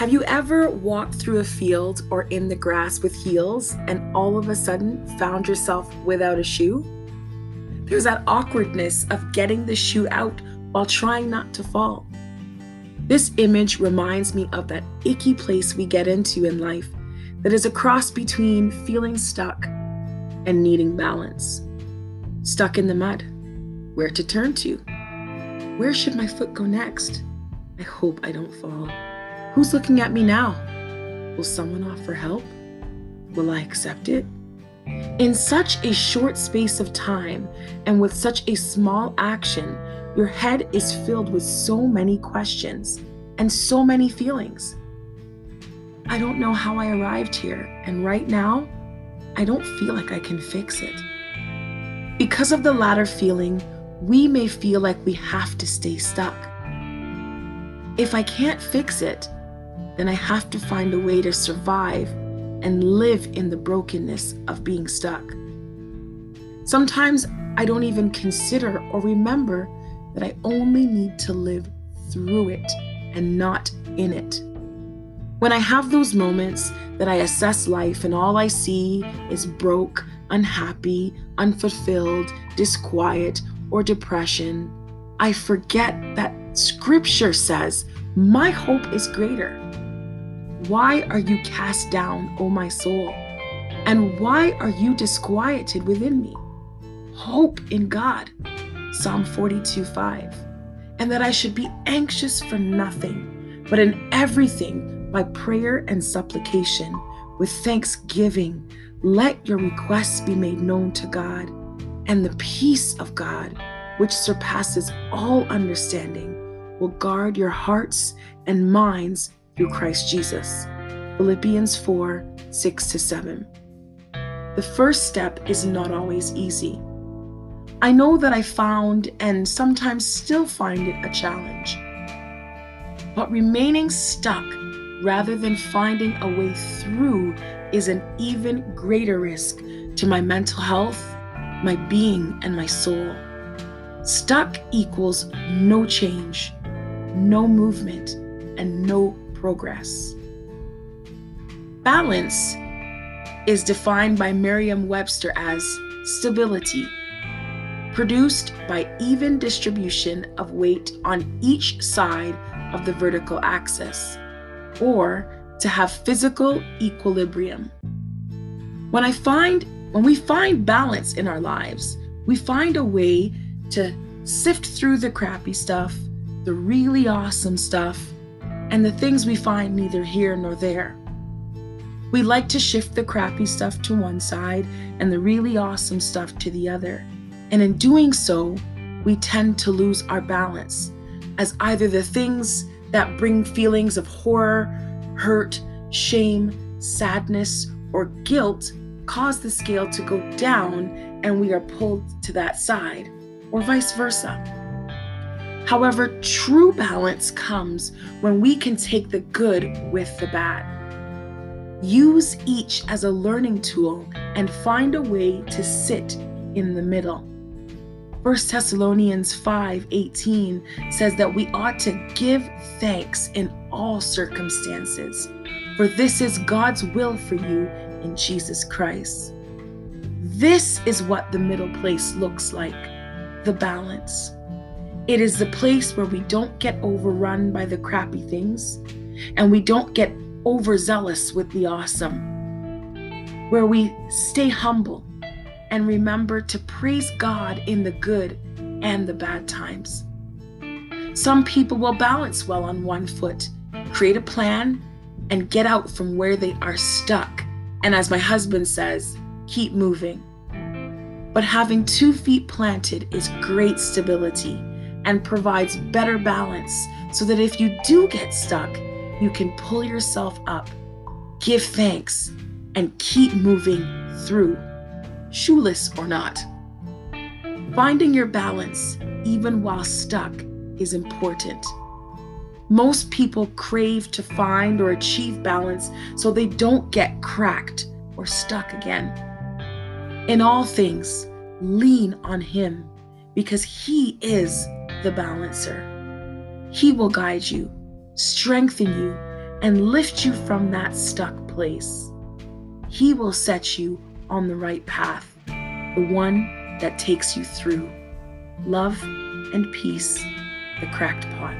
Have you ever walked through a field or in the grass with heels and all of a sudden found yourself without a shoe? There's that awkwardness of getting the shoe out while trying not to fall. This image reminds me of that icky place we get into in life that is a cross between feeling stuck and needing balance. Stuck in the mud. Where to turn to? Where should my foot go next? I hope I don't fall. Who's looking at me now? Will someone offer help? Will I accept it? In such a short space of time and with such a small action, your head is filled with so many questions and so many feelings. I don't know how I arrived here, and right now, I don't feel like I can fix it. Because of the latter feeling, we may feel like we have to stay stuck. If I can't fix it, then I have to find a way to survive and live in the brokenness of being stuck. Sometimes I don't even consider or remember that I only need to live through it and not in it. When I have those moments that I assess life and all I see is broke, unhappy, unfulfilled, disquiet, or depression, I forget that scripture says, My hope is greater. Why are you cast down, O my soul? And why are you disquieted within me? Hope in God. Psalm 42 5. And that I should be anxious for nothing, but in everything by prayer and supplication, with thanksgiving, let your requests be made known to God, and the peace of God, which surpasses all understanding, will guard your hearts and minds through Christ Jesus. Philippians 4 6 to 7. The first step is not always easy. I know that I found and sometimes still find it a challenge. But remaining stuck rather than finding a way through is an even greater risk to my mental health, my being, and my soul. Stuck equals no change, no movement, and no progress. Balance is defined by Merriam Webster as stability, produced by even distribution of weight on each side of the vertical axis, or to have physical equilibrium. When I find when we find balance in our lives, we find a way to sift through the crappy stuff, the really awesome stuff, and the things we find neither here nor there. We like to shift the crappy stuff to one side and the really awesome stuff to the other. And in doing so, we tend to lose our balance as either the things that bring feelings of horror, hurt, shame, sadness, or guilt cause the scale to go down and we are pulled to that side, or vice versa. However, true balance comes when we can take the good with the bad. Use each as a learning tool and find a way to sit in the middle. 1 Thessalonians 5:18 says that we ought to give thanks in all circumstances, for this is God's will for you in Jesus Christ. This is what the middle place looks like, the balance. It is the place where we don't get overrun by the crappy things and we don't get overzealous with the awesome. Where we stay humble and remember to praise God in the good and the bad times. Some people will balance well on one foot, create a plan, and get out from where they are stuck. And as my husband says, keep moving. But having two feet planted is great stability and provides better balance so that if you do get stuck, you can pull yourself up, give thanks, and keep moving through, shoeless or not. Finding your balance, even while stuck, is important. Most people crave to find or achieve balance so they don't get cracked or stuck again. In all things, lean on Him because He is the balancer. He will guide you, strengthen you, and lift you from that stuck place. He will set you on the right path, the one that takes you through. Love and peace, the cracked pot.